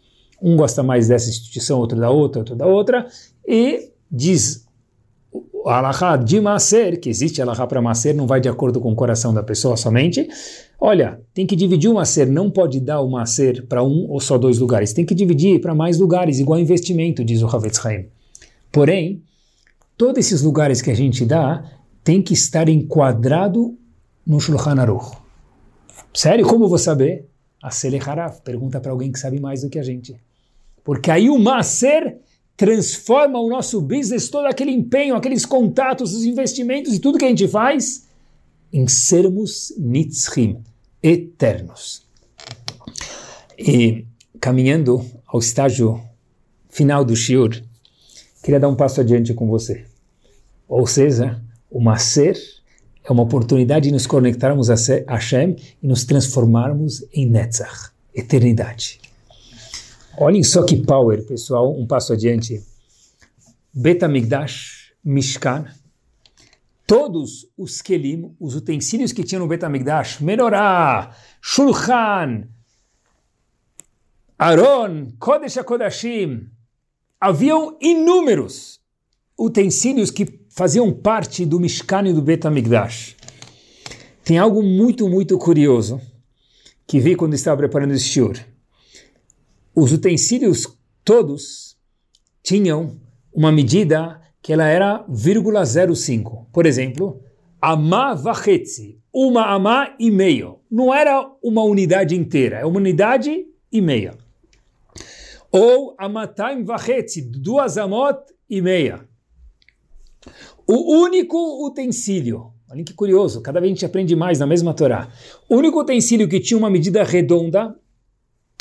Um gosta mais dessa instituição, outro da outra, outro da outra, e diz alahá de Maser, que existe alahá para Maser, não vai de acordo com o coração da pessoa somente. Olha, tem que dividir o Maser, não pode dar o Maser para um ou só dois lugares, tem que dividir para mais lugares, igual investimento, diz o Havetz Haim. Porém, todos esses lugares que a gente dá, tem que estar enquadrado no Shulchan Aruch. Sério? Como vou saber? A Haraf pergunta para alguém que sabe mais do que a gente. Porque aí o Maser transforma o nosso business, todo aquele empenho, aqueles contatos, os investimentos e tudo que a gente faz em sermos nitzchim, eternos. E caminhando ao estágio final do Shiur, queria dar um passo adiante com você. Ou seja, o Maser é uma oportunidade de nos conectarmos a Hashem e nos transformarmos em Netzach, eternidade. Olhem só que power, pessoal, um passo adiante. Betamigdash, Mishkan, todos os kelim, os utensílios que tinham no Betamigdash, Menorah, Shulchan, Aaron, Kodesh HaKodashim, haviam inúmeros utensílios que faziam parte do Mishkan e do Bet HaMikdash. Tem algo muito, muito curioso que vi quando estava preparando esse shiur. Os utensílios todos tinham uma medida que ela era 0,05. Por exemplo, amá vachetzi, uma amá e meio. Não era uma unidade inteira, é uma unidade e meia. Ou amataim vachetzi, duas amot e meia. O único utensílio, olha que curioso, cada vez a gente aprende mais na mesma Torá. O único utensílio que tinha uma medida redonda,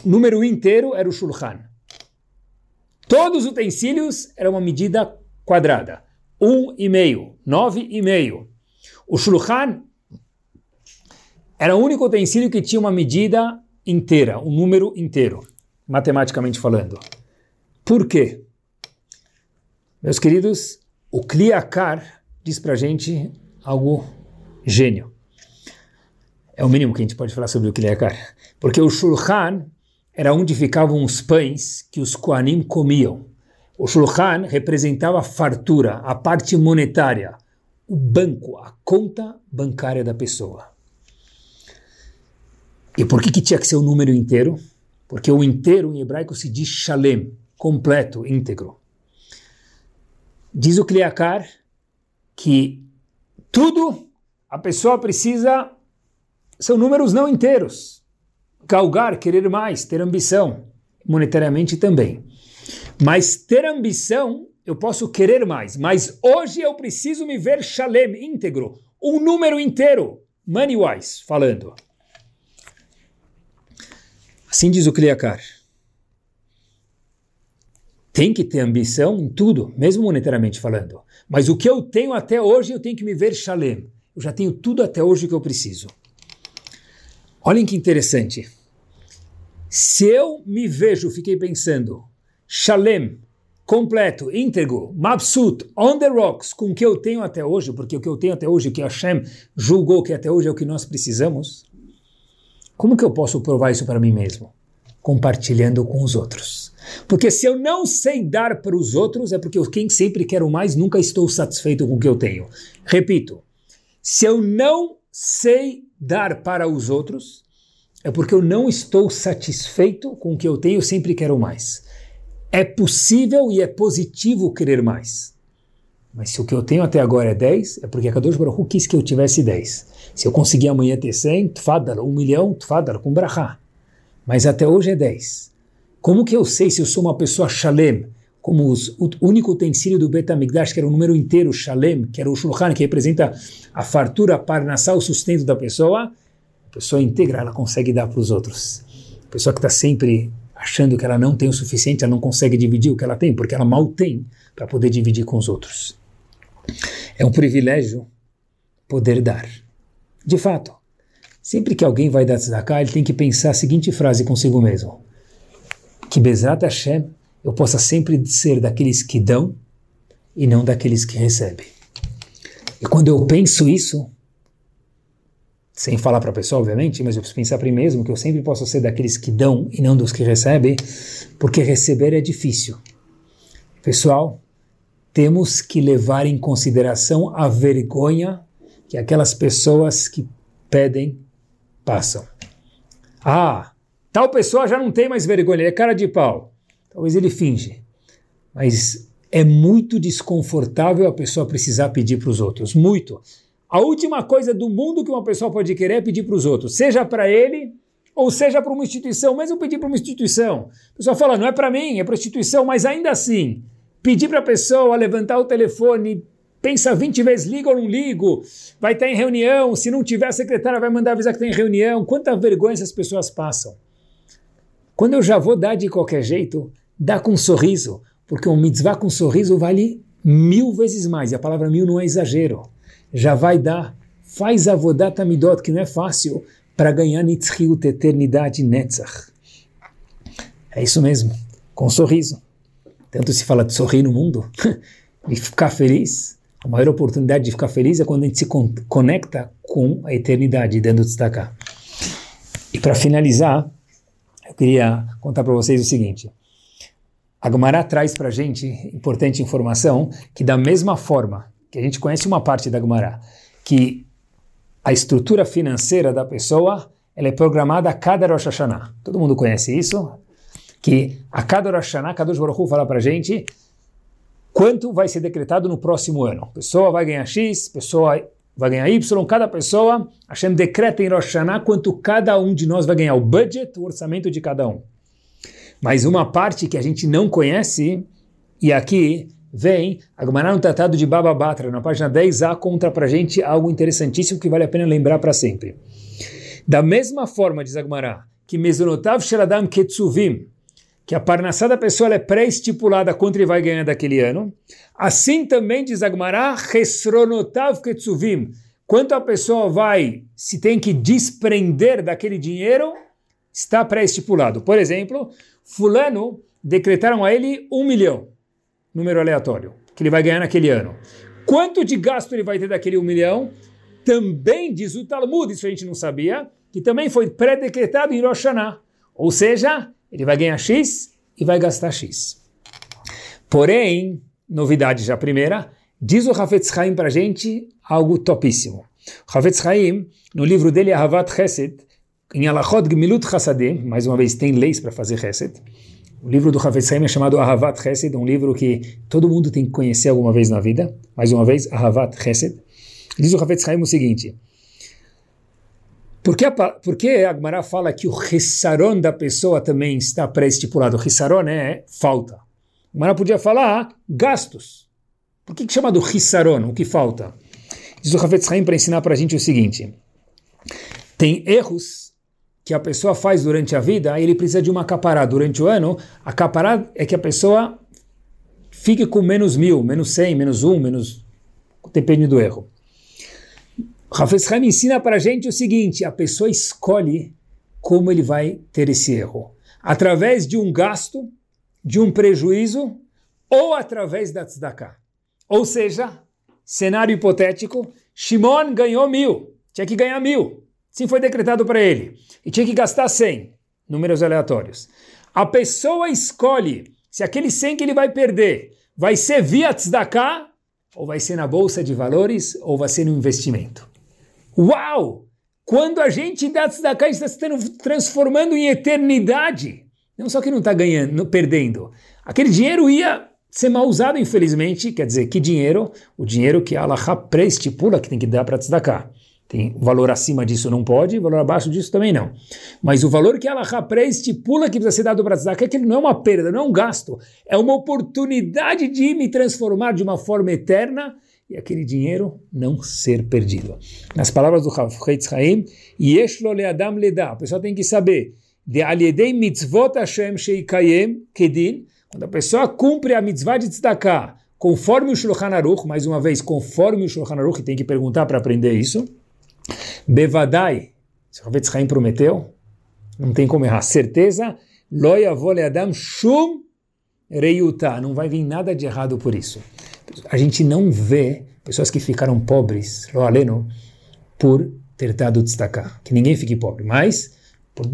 número inteiro, era o Shulchan. Todos os utensílios eram uma medida quadrada. Um e meio, nove e meio. O Shulchan era o único utensílio que tinha uma medida inteira, um número inteiro, matematicamente falando. Por quê? Meus queridos, o Kliakar diz para a gente algo gênio. É o mínimo que a gente pode falar sobre o Kliakar. Porque o Shulchan era onde ficavam os pães que os Koanim comiam. O Shulchan representava a fartura, a parte monetária, o banco, a conta bancária da pessoa. E por que, que tinha que ser o número inteiro? Porque o inteiro em hebraico se diz shalem, completo, íntegro. Diz o Kliakar que tudo a pessoa precisa são números não inteiros. Galgar, querer mais, ter ambição, monetariamente também. Mas ter ambição, eu posso querer mais, mas hoje eu preciso me ver shalem, íntegro, um número inteiro, money-wise, falando. Assim diz o Kliakar. Tem que ter ambição em tudo, mesmo monetariamente falando. Mas o que eu tenho até hoje, eu tenho que me ver shalem. Eu já tenho tudo até hoje que eu preciso. Olhem que interessante. Se eu me vejo, fiquei pensando, shalem, completo, íntegro, mabsut, on the rocks, com o que eu tenho até hoje, porque o que eu tenho até hoje, que Hashem julgou que até hoje é o que nós precisamos, como que eu posso provar isso para mim mesmo? Compartilhando com os outros. Porque se eu não sei dar para os outros, é porque eu quem sempre quero mais, nunca estou satisfeito com o que eu tenho. Repito, se eu não sei dar para os outros, é porque eu não estou satisfeito com o que eu tenho, eu sempre quero mais. É possível e é positivo querer mais. Mas se o que eu tenho até agora é 10, é porque a Kadosh Baruch quis que eu tivesse 10. Se eu conseguir amanhã ter 100, tfadal, um milhão, tfadal, com brachá. Mas até hoje é 10. Como que eu sei se eu sou uma pessoa shalem, como os, o único utensílio do Betamigdash, que era o número inteiro, shalem, que era o shulchan, que representa a fartura, a parnassá, o sustento da pessoa, a pessoa íntegra, ela consegue dar para os outros. A pessoa que está sempre achando que ela não tem o suficiente, ela não consegue dividir o que ela tem, porque ela mal tem para poder dividir com os outros. É um privilégio poder dar. De fato, sempre que alguém vai dar tzedakah, ele tem que pensar a seguinte frase consigo mesmo. Que Bezrat Hashem eu possa sempre ser daqueles que dão e não daqueles que recebem. E quando eu penso isso, sem falar para a pessoa, obviamente, mas eu preciso pensar para mim mesmo que eu sempre posso ser daqueles que dão e não dos que recebem, porque receber é difícil. Pessoal, temos que levar em consideração a vergonha que aquelas pessoas que pedem passam. Ah, tal pessoa já não tem mais vergonha, ele é cara de pau. Talvez ele finge, mas é muito desconfortável a pessoa precisar pedir para os outros, muito. A última coisa do mundo que uma pessoa pode querer é pedir para os outros, seja para ele ou seja para uma instituição, mesmo pedir para uma instituição. A pessoa fala, não é para mim, é para a instituição, mas ainda assim, pedir para a pessoa levantar o telefone, pensa 20 vezes, ligo ou não ligo, vai estar em reunião, se não tiver, a secretária vai mandar avisar que está em reunião. Quanta vergonha essas pessoas passam. Quando eu já vou dar de qualquer jeito, dá com um sorriso, porque um mitzvah com um sorriso vale mil vezes mais, e a palavra mil não é exagero. Já vai dar, faz avodat amidot, que não é fácil, para ganhar nitzriut, eternidade, netzach. É isso mesmo, com um sorriso. Tanto se fala de sorrir no mundo, de ficar feliz. A maior oportunidade de ficar feliz é quando a gente se conecta com a eternidade, dando destacar. E para finalizar, eu queria contar para vocês o seguinte. A Gemara traz para a gente importante informação que da mesma forma que a gente conhece uma parte da Gemara, que a estrutura financeira da pessoa ela é programada a cada Rosh Hashanah. Todo mundo conhece isso? Que a cada Rosh Hashanah, Kadosh Baruch fala para gente quanto vai ser decretado no próximo ano. Pessoa vai ganhar X, pessoa vai ganhar Y, cada pessoa, Hashem decreta em Rosh Hashanah quanto cada um de nós vai ganhar, o budget, o orçamento de cada um. Mas uma parte que a gente não conhece, e aqui vem a Gemara no Tratado de Baba Batra, na página 10a, conta para a gente algo interessantíssimo que vale a pena lembrar para sempre. Da mesma forma, diz a Gemara, que Mezonotav Sheladam Ketsuvim, que a parnassá da pessoa é pré-estipulada quanto ele vai ganhar daquele ano, assim também diz a Gemara, Chesronotav Ketsuvim, quanto a pessoa vai, se tem que desprender daquele dinheiro, está pré-estipulado. Por exemplo, fulano decretaram a ele um milhão, número aleatório, que ele vai ganhar naquele ano. Quanto de gasto ele vai ter daquele um milhão? Também diz o Talmud, isso a gente não sabia, que também foi pré-decretado em Rosh Hashanah. Ou seja, ele vai ganhar X e vai gastar X. Porém, novidade já primeira, diz o Hafetz Chaim para a gente algo topíssimo. O Hafetz Chaim, no livro dele, Ahavat Chesed, em Alachot Gmilut Chassadeh, mais uma vez tem leis para fazer Chesed. O livro do Havetz Haim é chamado Ahavat Chesed, um livro que todo mundo tem que conhecer alguma vez na vida. Mais uma vez, Ahavat Chesed. Diz o Havetz Haim o seguinte: Por que, a, por Agmará fala que o hissaron da pessoa também está pré-estipulado? O hissaron é falta. Agmará podia falar gastos. Por que, que chama do hissaron, o que falta? Diz o Hafetz Haim para ensinar para a gente o seguinte. Tem erros que a pessoa faz durante a vida, ele precisa de uma capará durante o ano. A capará é que a pessoa fique com menos mil, menos cem, menos um, menos... Depende do erro. Hafez Haim ensina para a gente o seguinte: a pessoa escolhe como ele vai ter esse erro. Através de um gasto, de um prejuízo, ou através da tzedakah. Ou seja, cenário hipotético, Shimon ganhou mil, tinha que ganhar mil. Sim, foi decretado para ele. E tinha que gastar cem, números aleatórios. A pessoa escolhe se aquele cem que ele vai perder vai ser via tzedakah, ou vai ser na bolsa de valores, ou vai ser no investimento. Uau! Quando a gente dá tzedakah, está se transformando em eternidade. Não só que não está ganhando, perdendo. Aquele dinheiro ia ser mal usado, infelizmente. Quer dizer, que dinheiro? O dinheiro que a Allah pré-estipula que tem que dar para tzedakah. Tem valor acima disso não pode, valor abaixo disso também não. Mas o valor que Allah pré-estipula que precisa ser dado para tzedakah é que não é uma perda, não é um gasto. É uma oportunidade de me transformar de uma forma eterna e aquele dinheiro não ser perdido. Nas palavras do Chafetz Chaim, Yeshlo leadam leda, a pessoa tem que saber, de aliedei mitzvot Hashem sheikayem kedin, quando a pessoa cumpre a mitzvah de tzedakah, conforme o Shulchan Aruch, mais uma vez, conforme o Shulchan Aruch, tem que perguntar para aprender isso, bevadai, o Chafetz Chaim prometeu, não tem como errar, certeza, lo yavo leadam shum reiuta, não vai vir nada de errado por isso a gente não vê pessoas que ficaram pobres, lo aleno, por ter dado destacar. Que ninguém fique pobre, mas por,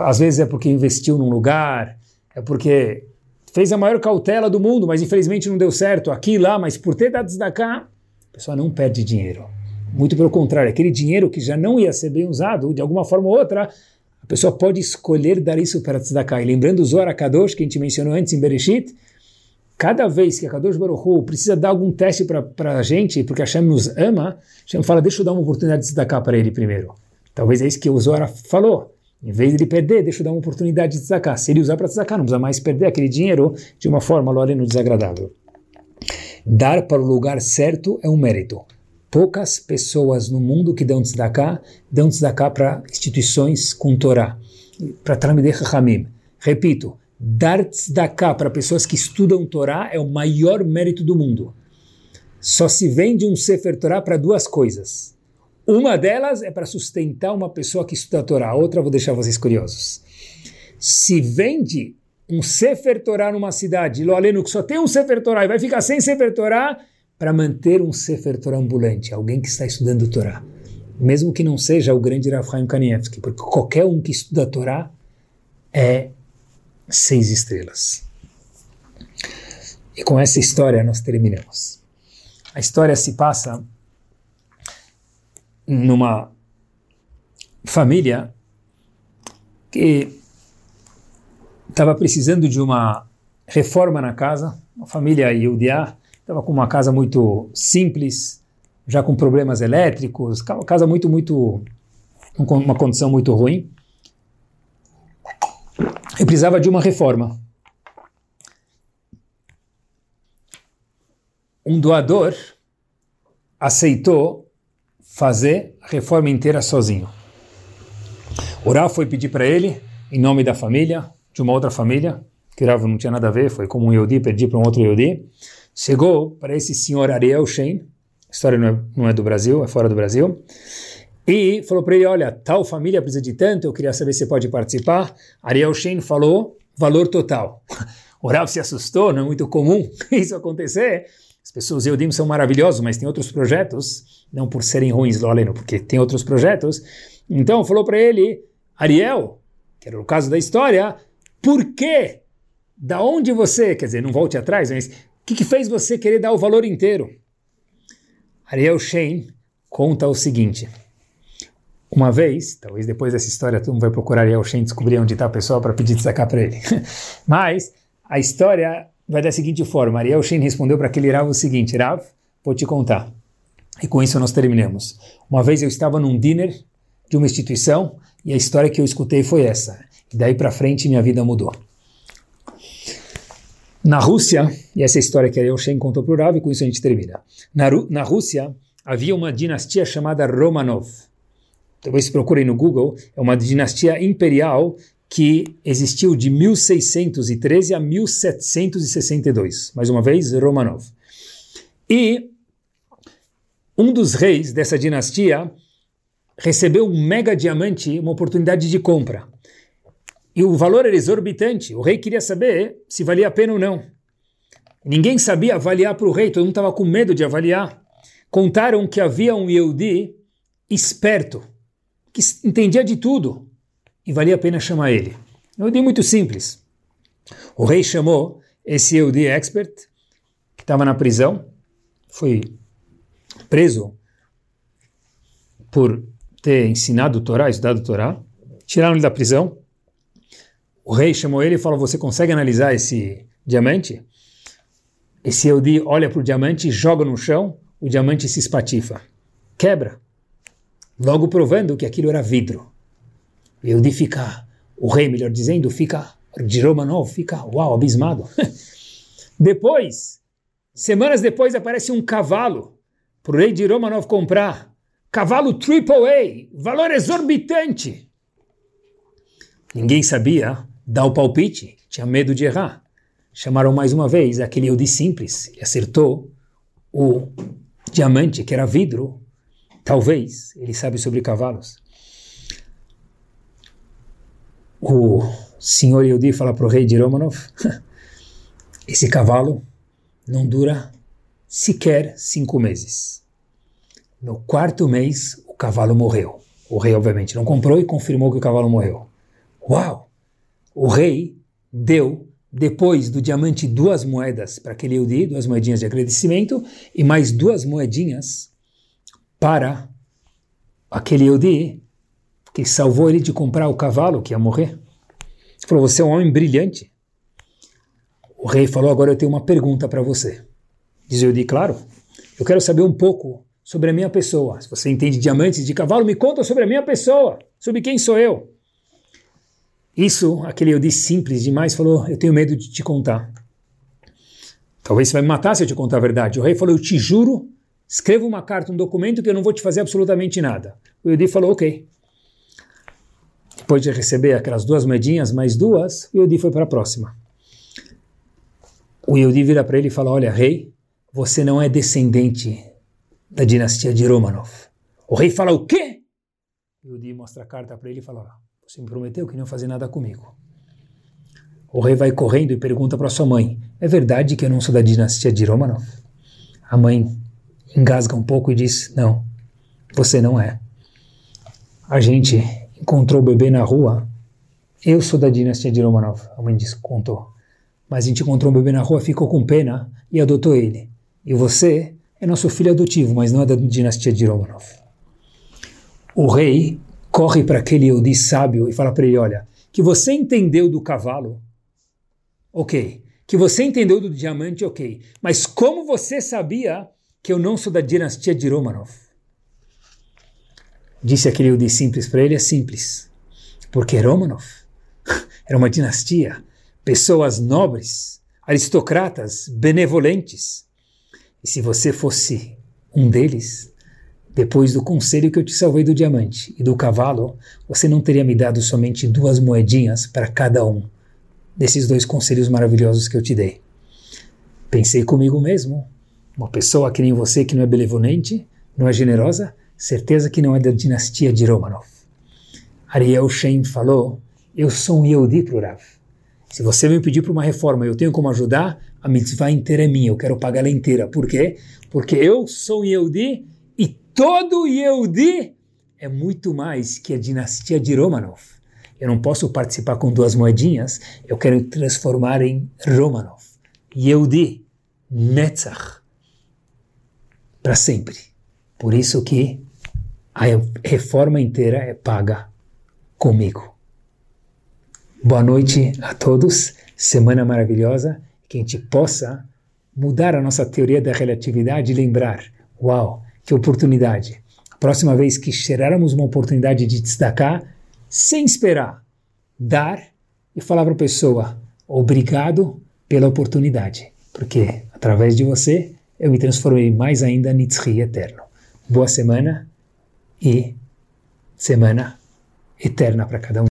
às vezes é porque investiu num lugar, é porque fez a maior cautela do mundo, mas infelizmente não deu certo aqui lá, mas por ter dado destacar, a pessoa não perde dinheiro. Muito pelo contrário, aquele dinheiro que já não ia ser bem usado, de alguma forma ou outra, a pessoa pode escolher dar isso para tzedakah. E lembrando o Zohar Kadosh, que a gente mencionou antes em Bereshit, cada vez que a Kadosh Baruch Hu precisa dar algum teste para a gente, porque a Hashem nos ama, Hashem fala, deixa eu dar uma oportunidade de destacar para ele primeiro. Talvez é isso que o Zora falou. Em vez de ele perder, deixa eu dar uma oportunidade de destacar. Se ele usar para destacar, não precisa mais perder aquele dinheiro de uma forma, no desagradável. Dar para o lugar certo é um mérito. Poucas pessoas no mundo que dão destacar, dão destacar para instituições com Torá, para Talmidei Hamim. Repito, Dar tzedakah para pessoas que estudam Torá é o maior mérito do mundo. Só se vende um Sefer Torá para duas coisas. Uma delas é para sustentar uma pessoa que estuda Torá, a outra vou deixar vocês curiosos. Se vende um Sefer Torá numa cidade, Loaleno, que só tem um Sefer Torá e vai ficar sem Sefer Torá, para manter um Sefer Torá ambulante, alguém que está estudando Torá. Mesmo que não seja o grande Rav Chaim Kanievski, porque qualquer um que estuda Torá é seis estrelas. E com essa história nós terminamos. A história se passa numa família que estava precisando de uma reforma na casa, uma família Yudiá, estava com uma casa muito simples, já com problemas elétricos, casa muito, muito, uma condição muito ruim e precisava de uma reforma. Um doador aceitou fazer a reforma inteira sozinho. O Rav foi pedir para ele, em nome da família, de uma outra família, que o Rav não tinha nada a ver, foi como um Yodi pedir para um outro Yodi. Chegou para esse senhor Ariel Shein, história não é, não é do Brasil, é fora do Brasil, e falou para ele, olha, tal família precisa de tanto, eu queria saber se você pode participar. Ariel Shein falou, valor total. O Rav se assustou, não é muito comum isso acontecer. As pessoas Eudim são maravilhosos, mas tem outros projetos, não por serem ruins, Loleno, porque tem outros projetos. Então falou para ele, Ariel, que era o caso da história, por quê? Da onde você, quer dizer, não volte atrás, mas que, que fez você querer dar o valor inteiro? Ariel Shein conta o seguinte. Uma vez, talvez depois dessa história todo mundo vai procurar El Shen descobrir onde está a pessoa para pedir sacar para ele. Mas a história vai da seguinte forma: Ariel Shen respondeu para aquele Rav o seguinte: Rav, vou te contar. E com isso nós terminamos. Uma vez eu estava num dinner de uma instituição e a história que eu escutei foi essa. E daí para frente minha vida mudou. Na Rússia, e essa história que a Shen contou para o e com isso a gente termina. Na, na Rússia havia uma dinastia chamada Romanov. Talvez se procurem no Google, é uma dinastia imperial que existiu de 1613 a 1762. Mais uma vez, Romanov. E um dos reis dessa dinastia recebeu um mega diamante, uma oportunidade de compra. E o valor era exorbitante. O rei queria saber se valia a pena ou não. Ninguém sabia avaliar para o rei, todo mundo estava com medo de avaliar. Contaram que havia um Yehudi esperto, que entendia de tudo, e valia a pena chamar ele. Um Yehudi muito simples. O rei chamou esse Yehudi expert, que estava na prisão, foi preso por ter ensinado o Torá, estudado o Torá, tiraram ele da prisão. O rei chamou ele e falou: Você consegue analisar esse diamante? Esse Eudi olha para o diamante, joga no chão, o diamante se espatifa, quebra, logo provando que aquilo era vidro. Eudi fica, o rei, melhor dizendo, fica, de Romanov, fica, uau, abismado. depois, semanas depois, aparece um cavalo para o rei de Romanov comprar cavalo AAA, valor exorbitante. Ninguém sabia dar o palpite, tinha medo de errar. Chamaram mais uma vez aquele Yudi simples e acertou o diamante, que era vidro. Talvez ele sabe sobre cavalos. O senhor Yudi fala para o rei de Romanov: esse cavalo não dura sequer cinco meses. No quarto mês, o cavalo morreu. O rei, obviamente, não comprou e confirmou que o cavalo morreu. Uau! O rei deu, depois do diamante, duas moedas para aquele Yehudi, duas moedinhas de agradecimento, e mais duas moedinhas para aquele Yehudi que salvou ele de comprar o cavalo que ia morrer. Ele falou, você é um homem brilhante. O rei falou, agora eu tenho uma pergunta para você. Diz Yehudi, claro, eu quero saber um pouco sobre a minha pessoa. Se você entende diamantes de cavalo, me conta sobre a minha pessoa, sobre quem sou eu. Isso, aquele eu disse simples demais, falou: Eu tenho medo de te contar. Talvez você vai me matar se eu te contar a verdade. O rei falou: Eu te juro, escreva uma carta, um documento que eu não vou te fazer absolutamente nada. O Yodi falou: Ok. Depois de receber aquelas duas moedinhas, mais duas, o Yodi foi para a próxima. O Yodi vira para ele e fala: Olha, rei, você não é descendente da dinastia de Romanov. O rei fala o quê? O Di mostra a carta para ele e fala, você me prometeu que não fazer nada comigo. O rei vai correndo e pergunta para sua mãe, é verdade que eu não sou da dinastia de Romanov? A mãe engasga um pouco e diz, não, você não é. A gente encontrou o bebê na rua, eu sou da dinastia de Romanov. A mãe disse, contou. Mas a gente encontrou um bebê na rua, ficou com pena e adotou ele. E você é nosso filho adotivo, mas não é da dinastia de Romanov. O rei corre para aquele Yehudi sábio e fala para ele, olha, que você entendeu do cavalo, ok. Que você entendeu do diamante, ok. Mas como você sabia que eu não sou da dinastia de Romanov? Disse aquele Yehudi simples para ele, é simples. Porque Romanov era uma dinastia, pessoas nobres, aristocratas, benevolentes, e se você fosse um deles, depois do conselho que eu te salvei do diamante e do cavalo, você não teria me dado somente duas moedinhas para cada um desses dois conselhos maravilhosos que eu te dei. Pensei comigo mesmo, uma pessoa que nem você que não é benevolente, não é generosa, certeza que não é da dinastia de Romanov. Ariel Shem falou, eu sou um Yehudi pro Rav. Se você me pedir para uma reforma eu tenho como ajudar, a mitzvah inteira é minha, eu quero pagar ela inteira. Por quê? Porque eu sou Yehudi e todo Yehudi é muito mais que a dinastia de Romanov. Eu não posso participar com duas moedinhas, eu quero transformar em Romanov. Yehudi, Netzach, para sempre. Por isso que a reforma inteira é paga comigo. Boa noite a todos, semana maravilhosa, que a gente possa mudar a nossa teoria da relatividade e lembrar, uau, que oportunidade. próxima vez que cheirarmos uma oportunidade de destacar, sem esperar, dar e falar para a pessoa, obrigado pela oportunidade, porque através de você eu me transformei mais ainda Nitzri eterno. Boa semana e semana eterna para cada um.